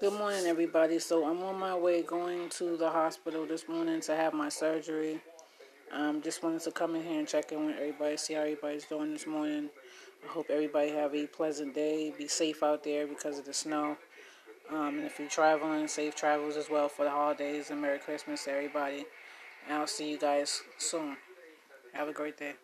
Good morning, everybody. So I'm on my way going to the hospital this morning to have my surgery. Um, just wanted to come in here and check in with everybody, see how everybody's doing this morning. I hope everybody have a pleasant day. Be safe out there because of the snow. Um, and if you're traveling, safe travels as well for the holidays and Merry Christmas to everybody. And I'll see you guys soon. Have a great day.